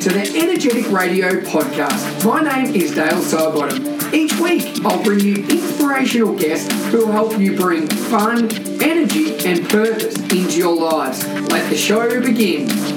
to the Energetic Radio podcast. My name is Dale Sidebottom. Each week, I'll bring you inspirational guests who will help you bring fun, energy, and purpose into your lives. Let the show begin.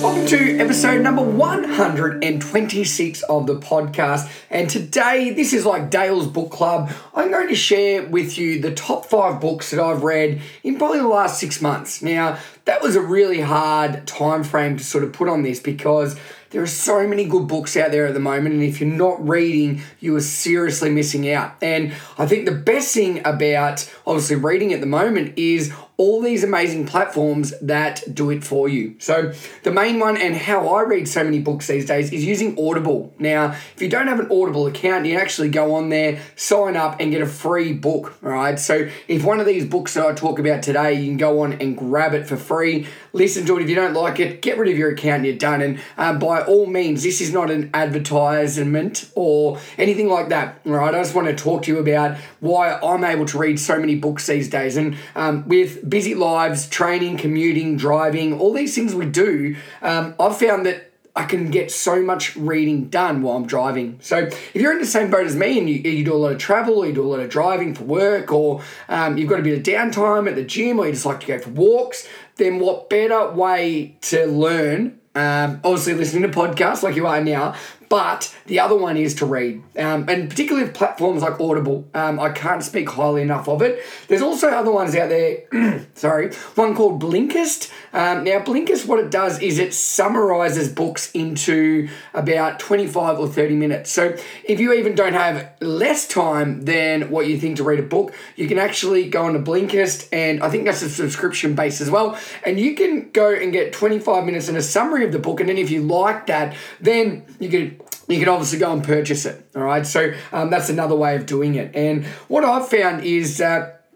Welcome to episode number 126 of the podcast. And today, this is like Dale's Book Club. I'm going to share with you the top five books that I've read in probably the last six months. Now, that was a really hard time frame to sort of put on this because there are so many good books out there at the moment, and if you're not reading, you are seriously missing out. And I think the best thing about obviously reading at the moment is all these amazing platforms that do it for you. So, the main one and how I read so many books these days is using Audible. Now, if you don't have an Audible account, you actually go on there, sign up, and get a free book. All right. So, if one of these books that I talk about today, you can go on and grab it for free, listen to it. If you don't like it, get rid of your account you're done. And uh, by all means, this is not an advertisement or anything like that. All right. I just want to talk to you about why I'm able to read so many books these days. And um, with busy lives, training, commuting, driving, all these things we do, um, I've found that I can get so much reading done while I'm driving. So if you're in the same boat as me and you, you do a lot of travel, or you do a lot of driving for work, or um, you've got a bit of downtime at the gym, or you just like to go for walks, then what better way to learn um, obviously listening to podcasts like you are now, but the other one is to read, um, and particularly with platforms like Audible. Um, I can't speak highly enough of it. There's also other ones out there. sorry, one called Blinkist. Um, now, Blinkist, what it does is it summarizes books into about 25 or 30 minutes. So if you even don't have less time than what you think to read a book, you can actually go on onto Blinkist, and I think that's a subscription base as well. And you can go and get 25 minutes in a summary of the book, and then if you like that, then you can you can obviously go and purchase it. All right, so um, that's another way of doing it. And what I've found is that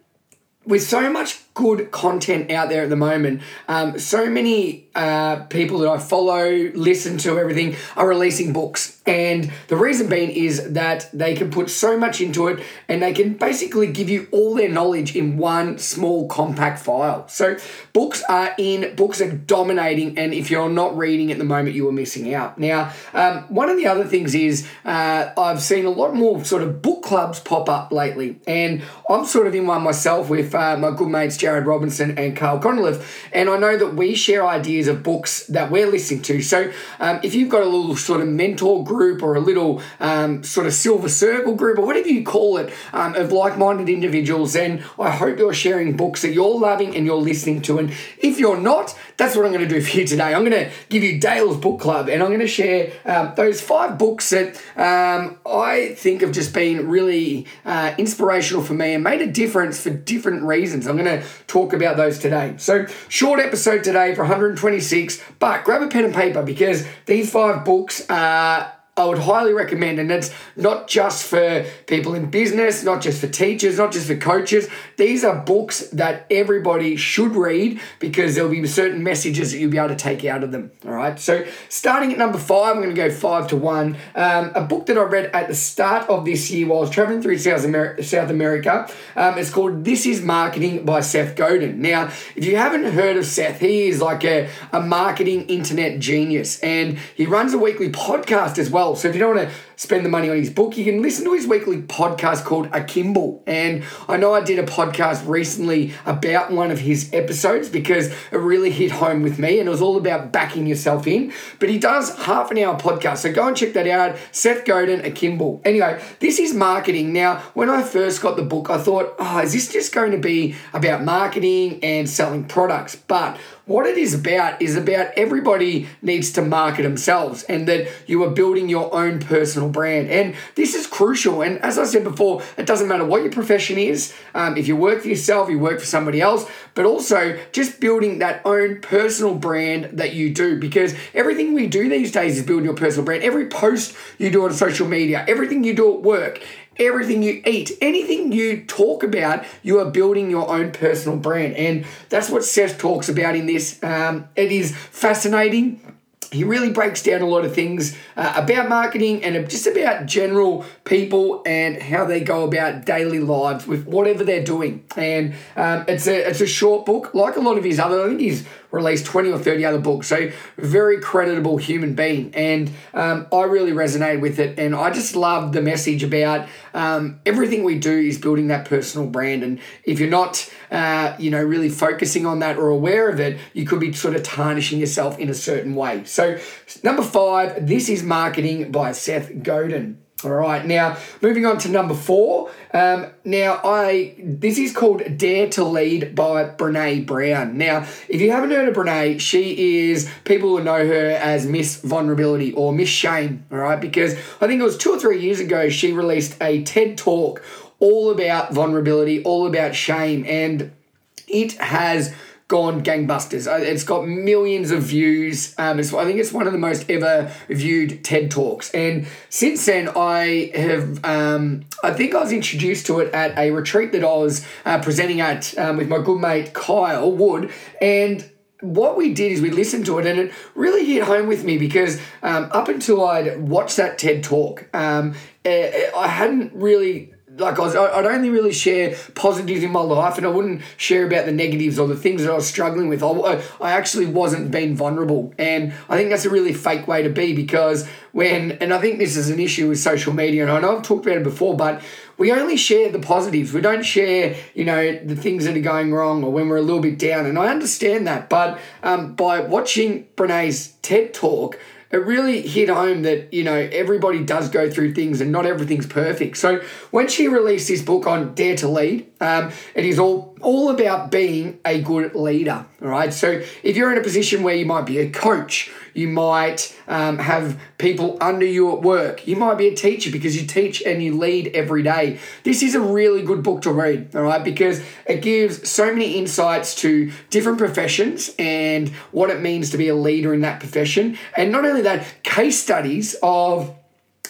with so much good content out there at the moment, um, so many uh, people that I follow, listen to, everything are releasing books. And the reason being is that they can put so much into it and they can basically give you all their knowledge in one small compact file. So books are in, books are dominating, and if you're not reading at the moment, you are missing out. Now, um, one of the other things is uh, I've seen a lot more sort of book clubs pop up lately, and I'm sort of in one myself with uh, my good mates Jared Robinson and Carl Connolly, and I know that we share ideas of books that we're listening to. So um, if you've got a little sort of mentor group, group or a little um, sort of silver circle group or whatever you call it um, of like minded individuals. then I hope you're sharing books that you're loving and you're listening to. And if you're not, that's what I'm going to do for you today. I'm going to give you Dale's Book Club and I'm going to share um, those five books that um, I think have just been really uh, inspirational for me and made a difference for different reasons. I'm going to talk about those today. So, short episode today for 126, but grab a pen and paper because these five books are I would highly recommend, and it's not just for people in business, not just for teachers, not just for coaches. These are books that everybody should read because there'll be certain messages that you'll be able to take out of them. All right. So, starting at number five, I'm going to go five to one. Um, a book that I read at the start of this year while I was traveling through South America. South America um, it's called This Is Marketing by Seth Godin. Now, if you haven't heard of Seth, he is like a, a marketing internet genius, and he runs a weekly podcast as well well. So if you don't want to spend the money on his book, you can listen to his weekly podcast called Akimbo. And I know I did a podcast recently about one of his episodes because it really hit home with me and it was all about backing yourself in. But he does half an hour podcast. So go and check that out. Seth Godin, Akimbo. Anyway, this is marketing. Now, when I first got the book, I thought, oh, is this just going to be about marketing and selling products? But what it is about is about everybody needs to market themselves and that you are building your own personal brand. And this is crucial. And as I said before, it doesn't matter what your profession is, um, if you work for yourself, you work for somebody else, but also just building that own personal brand that you do because everything we do these days is building your personal brand. Every post you do on social media, everything you do at work, everything you eat, anything you talk about, you are building your own personal brand. And that's what Seth talks about in this. Um, it is fascinating. He really breaks down a lot of things uh, about marketing and just about general people and how they go about daily lives with whatever they're doing. And um, it's a it's a short book, like a lot of his other. I think he's released 20 or 30 other books. So, very creditable human being. And um, I really resonated with it. And I just love the message about um, everything we do is building that personal brand. And if you're not, uh, you know, really focusing on that or aware of it, you could be sort of tarnishing yourself in a certain way. So, number five, this is marketing by Seth Godin. All right, now moving on to number four. Um, now I this is called Dare to Lead by Brene Brown. Now, if you haven't heard of Brene, she is people will know her as Miss Vulnerability or Miss Shame. All right, because I think it was two or three years ago she released a TED talk all about vulnerability, all about shame, and it has gone gangbusters. Uh, it's got millions of views. Um, I think it's one of the most ever viewed TED Talks. And since then, I have, um, I think I was introduced to it at a retreat that I was uh, presenting at um, with my good mate Kyle Wood. And what we did is we listened to it and it really hit home with me because um, up until I'd watched that TED talk, um, eh, I hadn't really like I was, I'd only really share positives in my life, and I wouldn't share about the negatives or the things that I was struggling with. I, I actually wasn't being vulnerable, and I think that's a really fake way to be because when, and I think this is an issue with social media, and I know I've talked about it before, but we only share the positives. We don't share, you know, the things that are going wrong or when we're a little bit down, and I understand that. But um, by watching Brene's TED talk, it really hit home that you know everybody does go through things and not everything's perfect. So when she released this book on Dare to Lead, um, it is all all about being a good leader. All right. So if you're in a position where you might be a coach, you might um, have people under you at work, you might be a teacher because you teach and you lead every day. This is a really good book to read. All right, because it gives so many insights to different professions and what it means to be a leader in that profession, and not only that, case studies of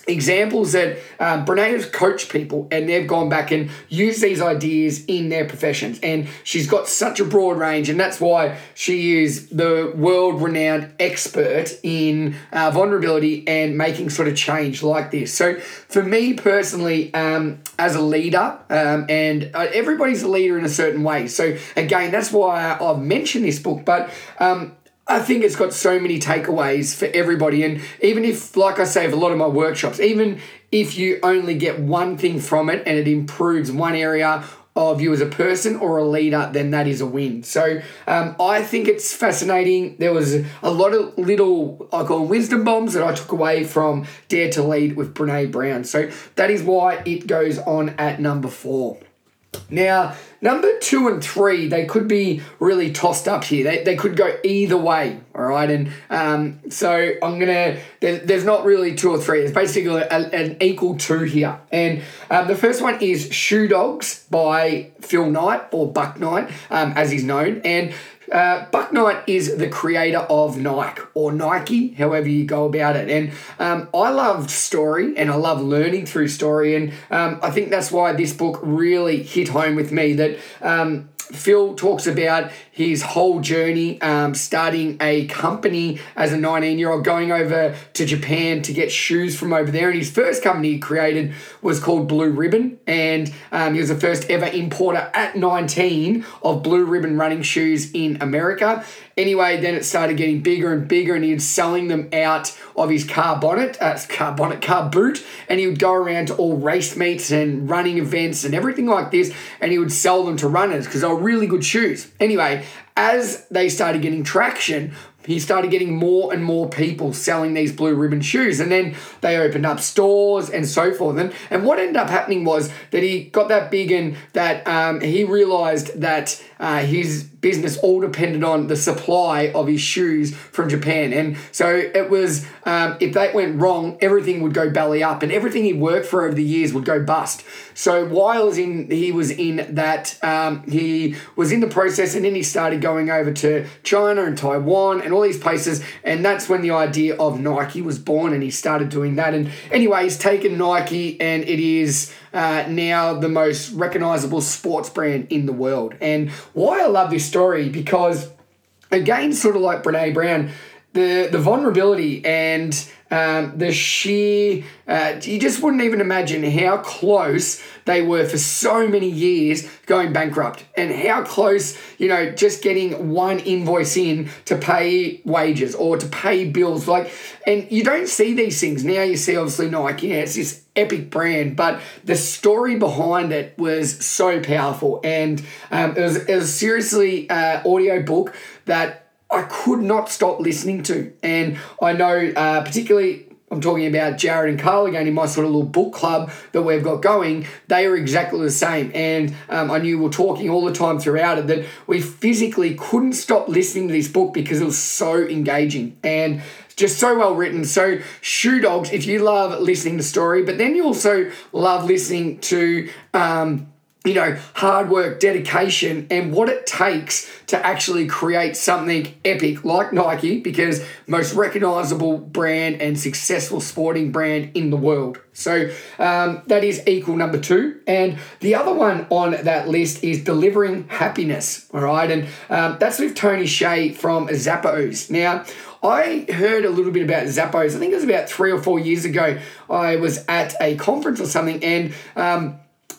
examples that um, Brene has coached people and they've gone back and used these ideas in their professions. And she's got such a broad range, and that's why she is the world renowned expert in uh, vulnerability and making sort of change like this. So, for me personally, um, as a leader, um, and uh, everybody's a leader in a certain way. So, again, that's why I've mentioned this book, but um, I think it's got so many takeaways for everybody. And even if, like I say, of a lot of my workshops, even if you only get one thing from it and it improves one area of you as a person or a leader, then that is a win. So um, I think it's fascinating. There was a lot of little, I call wisdom bombs that I took away from Dare to Lead with Brene Brown. So that is why it goes on at number four. Now, number two and three, they could be really tossed up here. They, they could go either way, all right? And um, so I'm going to, there, there's not really two or three. It's basically a, an equal two here. And um, the first one is Shoe Dogs by Phil Knight, or Buck Knight, um, as he's known. And uh, Buck Knight is the creator of Nike or Nike, however you go about it. And um, I love story and I love learning through story. And um, I think that's why this book really hit home with me that um, Phil talks about his whole journey, um, starting a company as a 19 year old, going over to Japan to get shoes from over there. And his first company he created was called Blue Ribbon. And um, he was the first ever importer at 19 of Blue Ribbon running shoes in America. Anyway, then it started getting bigger and bigger, and he was selling them out of his car bonnet, uh, car bonnet, car boot, and he would go around to all race meets and running events and everything like this, and he would sell them to runners because they were really good shoes. Anyway, as they started getting traction, he started getting more and more people selling these blue ribbon shoes. And then they opened up stores and so forth. And, and what ended up happening was that he got that big and that um, he realized that uh, his business all depended on the supply of his shoes from Japan. And so it was, um, if that went wrong, everything would go belly up and everything he worked for over the years would go bust. So while in, he was in that, um, he was in the process and then he started going over to China and Taiwan and all these places. And that's when the idea of Nike was born and he started doing that. And anyway, he's taken Nike and it is uh, now the most recognizable sports brand in the world. And why I love this story because, again, sort of like Brene Brown, the, the vulnerability and um, the sheer, uh, you just wouldn't even imagine how close they were for so many years going bankrupt and how close, you know, just getting one invoice in to pay wages or to pay bills. Like, and you don't see these things. Now you see, obviously, Nike, yeah, it's this epic brand, but the story behind it was so powerful. And um, it, was, it was seriously uh, audio book that I could not stop listening to. And I know, uh, particularly, I'm talking about Jared and Carl again in my sort of little book club that we've got going. They are exactly the same. And um, I knew we are talking all the time throughout it that we physically couldn't stop listening to this book because it was so engaging and just so well written. So, Shoe Dogs, if you love listening to story, but then you also love listening to. Um, you know, hard work, dedication, and what it takes to actually create something epic like Nike, because most recognizable brand and successful sporting brand in the world. So um, that is equal number two. And the other one on that list is delivering happiness. All right. And um, that's with Tony Hsieh from Zappos. Now, I heard a little bit about Zappos. I think it was about three or four years ago. I was at a conference or something, and um,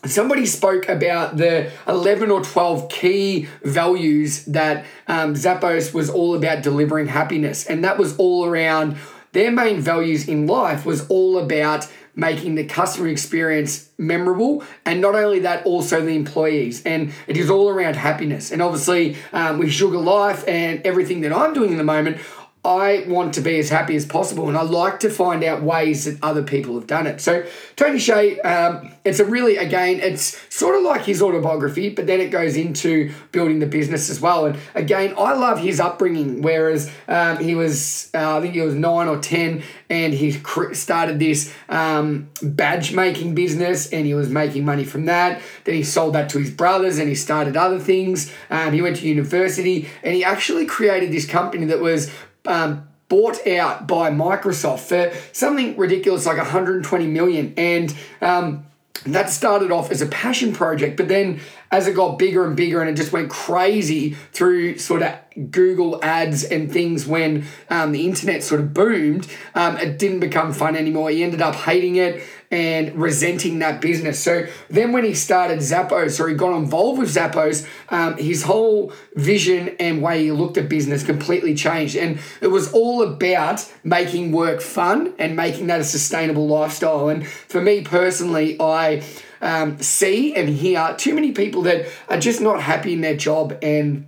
somebody spoke about the 11 or 12 key values that um, Zappos was all about delivering happiness. And that was all around their main values in life was all about making the customer experience memorable and not only that also the employees and it is all around happiness and obviously um, with sugar life and everything that i'm doing in the moment I want to be as happy as possible, and I like to find out ways that other people have done it. So, Tony Hsieh, um, it's a really, again, it's sort of like his autobiography, but then it goes into building the business as well. And again, I love his upbringing, whereas um, he was, uh, I think he was nine or 10, and he started this um, badge making business, and he was making money from that. Then he sold that to his brothers, and he started other things. Um, he went to university, and he actually created this company that was um, bought out by Microsoft for something ridiculous like 120 million. And um, that started off as a passion project, but then as it got bigger and bigger and it just went crazy through sort of Google ads and things when um, the internet sort of boomed, um, it didn't become fun anymore. He ended up hating it and resenting that business. So then when he started Zappos or he got involved with Zappos, um, his whole vision and way he looked at business completely changed. And it was all about making work fun and making that a sustainable lifestyle. And for me personally, I um, see and hear too many people that are just not happy in their job and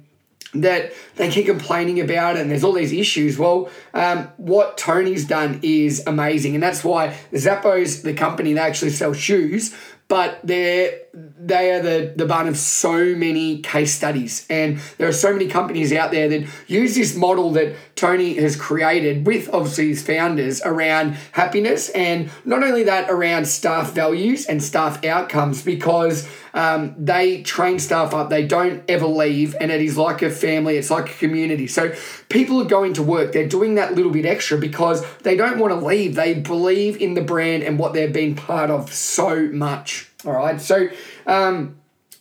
that they keep complaining about and there's all these issues. Well, um, what Tony's done is amazing. And that's why Zappos, the company, they actually sell shoes, but they're they are the, the bun of so many case studies and there are so many companies out there that use this model that tony has created with obviously his founders around happiness and not only that around staff values and staff outcomes because um, they train staff up. They don't ever leave and it is like a family it's like a community. So people are going to work. They're doing that little bit extra because they don't want to leave. They believe in the brand and what they've been part of so much. All right, so um,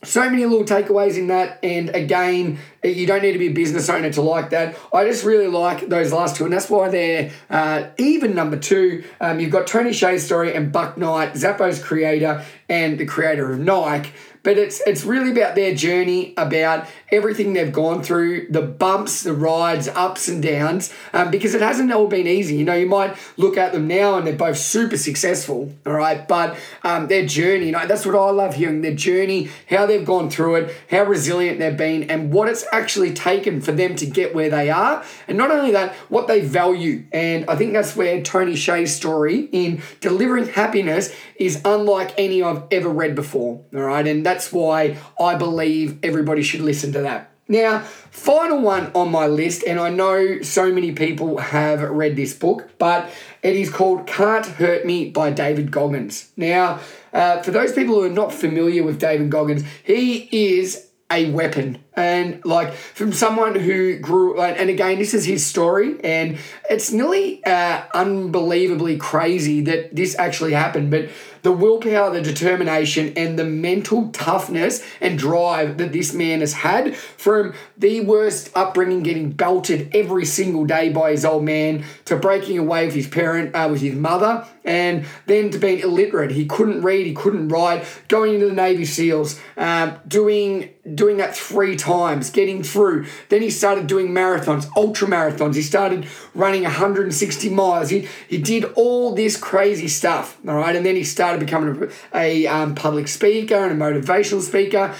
so many little takeaways in that, and again, you don't need to be a business owner to like that. I just really like those last two, and that's why they're uh, even number two. Um, you've got Tony Hsieh's story and Buck Knight, Zappos creator and the creator of Nike but it's it's really about their journey, about everything they've gone through, the bumps, the rides, ups and downs, um, because it hasn't all been easy. You know, you might look at them now and they're both super successful, all right, but um, their journey, you know, that's what I love hearing their journey, how they've gone through it, how resilient they've been, and what it's actually taken for them to get where they are, and not only that, what they value. And I think that's where Tony Hsieh's story in delivering happiness is unlike any I've ever read before, all right, and that that's why I believe everybody should listen to that. Now, final one on my list, and I know so many people have read this book, but it is called Can't Hurt Me by David Goggins. Now, uh, for those people who are not familiar with David Goggins, he is a weapon and like from someone who grew and again this is his story and it's nearly uh, unbelievably crazy that this actually happened but the willpower, the determination, and the mental toughness and drive that this man has had from the worst upbringing, getting belted every single day by his old man, to breaking away with his parent, uh, with his mother, and then to being illiterate. He couldn't read, he couldn't write, going into the Navy SEALs, um, doing doing that three times, getting through. Then he started doing marathons, ultra marathons. He started running 160 miles. He, he did all this crazy stuff, all right? And then he started becoming a, a um, public speaker and a motivational speaker.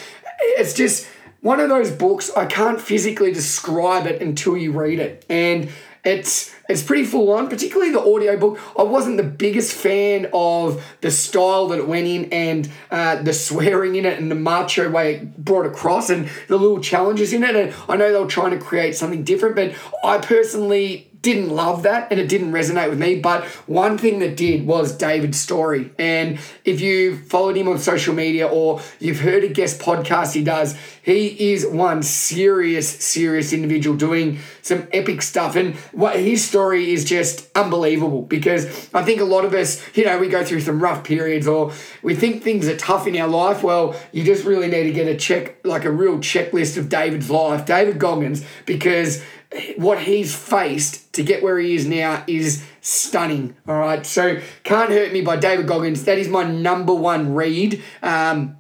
It's just one of those books, I can't physically describe it until you read it. And it's it's pretty full on, particularly the audiobook. I wasn't the biggest fan of the style that it went in and uh, the swearing in it and the macho way it brought across and the little challenges in it. And I know they were trying to create something different, but I personally didn't love that and it didn't resonate with me. But one thing that did was David's story. And if you followed him on social media or you've heard a guest podcast he does, he is one serious, serious individual doing some epic stuff. And what his story is just unbelievable because I think a lot of us, you know, we go through some rough periods or we think things are tough in our life. Well, you just really need to get a check, like a real checklist of David's life, David Goggins, because what he's faced to get where he is now is stunning. All right. So, Can't Hurt Me by David Goggins. That is my number one read. Um,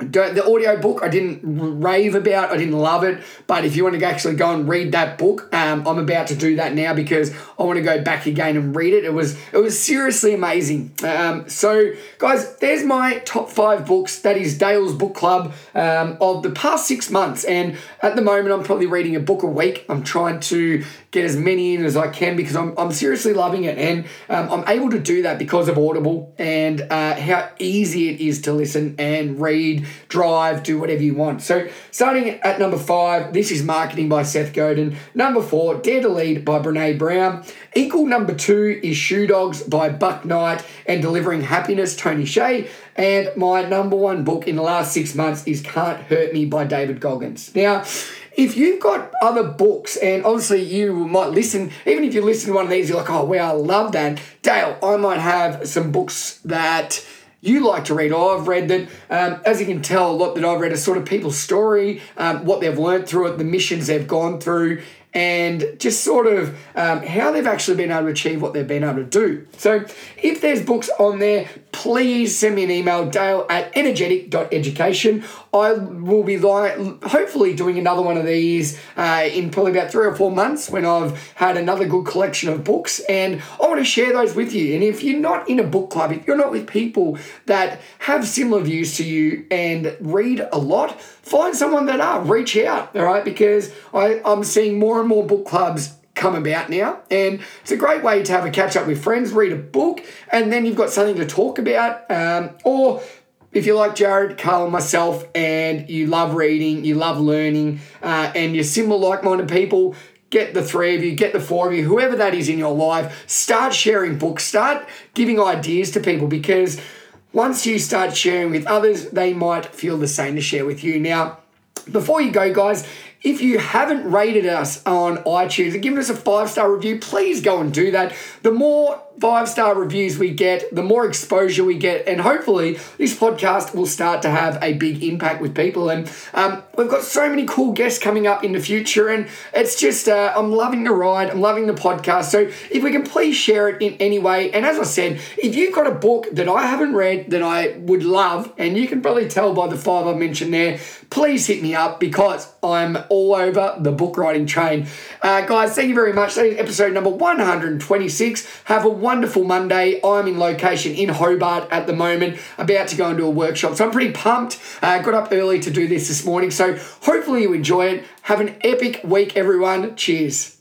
the audio book I didn't rave about. I didn't love it. But if you want to actually go and read that book, um, I'm about to do that now because I want to go back again and read it. It was it was seriously amazing. Um, so guys, there's my top five books. That is Dale's book club um, of the past six months. And at the moment, I'm probably reading a book a week. I'm trying to get as many in as I can because I'm, I'm seriously loving it. And um, I'm able to do that because of Audible and uh, how easy it is to listen and read, drive, do whatever you want. So, starting at number five, this is Marketing by Seth Godin. Number four, Dare to Lead by Brene Brown. Equal number two is Shoe Dogs by Buck Knight and Delivering Happiness, Tony Hsieh. And my number one book in the last six months is Can't Hurt Me by David Goggins. Now, if you've got other books, and obviously you might listen, even if you listen to one of these, you're like, oh, wow, I love that. Dale, I might have some books that you like to read. I've read that, um, as you can tell, a lot that I've read is sort of people's story, um, what they've learned through it, the missions they've gone through, and just sort of um, how they've actually been able to achieve what they've been able to do. So, if there's books on there, please send me an email, dale at energetic.education. I will be like, hopefully doing another one of these uh, in probably about three or four months when I've had another good collection of books, and I want to share those with you. And if you're not in a book club, if you're not with people that have similar views to you and read a lot, find someone that are, reach out, all right? Because I, I'm seeing more and more book clubs come about now. And it's a great way to have a catch up with friends, read a book, and then you've got something to talk about. Um, or if you're like Jared, Carl, and myself, and you love reading, you love learning, uh, and you're similar like minded people, get the three of you, get the four of you, whoever that is in your life, start sharing books, start giving ideas to people because once you start sharing with others, they might feel the same to share with you. Now, before you go, guys, if you haven't rated us on iTunes and given us a five star review, please go and do that. The more five star reviews we get, the more exposure we get, and hopefully this podcast will start to have a big impact with people. And um, we've got so many cool guests coming up in the future, and it's just uh, I'm loving the ride, I'm loving the podcast. So if we can please share it in any way, and as I said, if you've got a book that I haven't read that I would love, and you can probably tell by the five I mentioned there, please hit me up because I'm all over the book writing train. Uh, guys, thank you very much. That is episode number 126. Have a wonderful Monday. I'm in location in Hobart at the moment, about to go into a workshop. So I'm pretty pumped. Uh, got up early to do this this morning. So hopefully you enjoy it. Have an epic week, everyone. Cheers.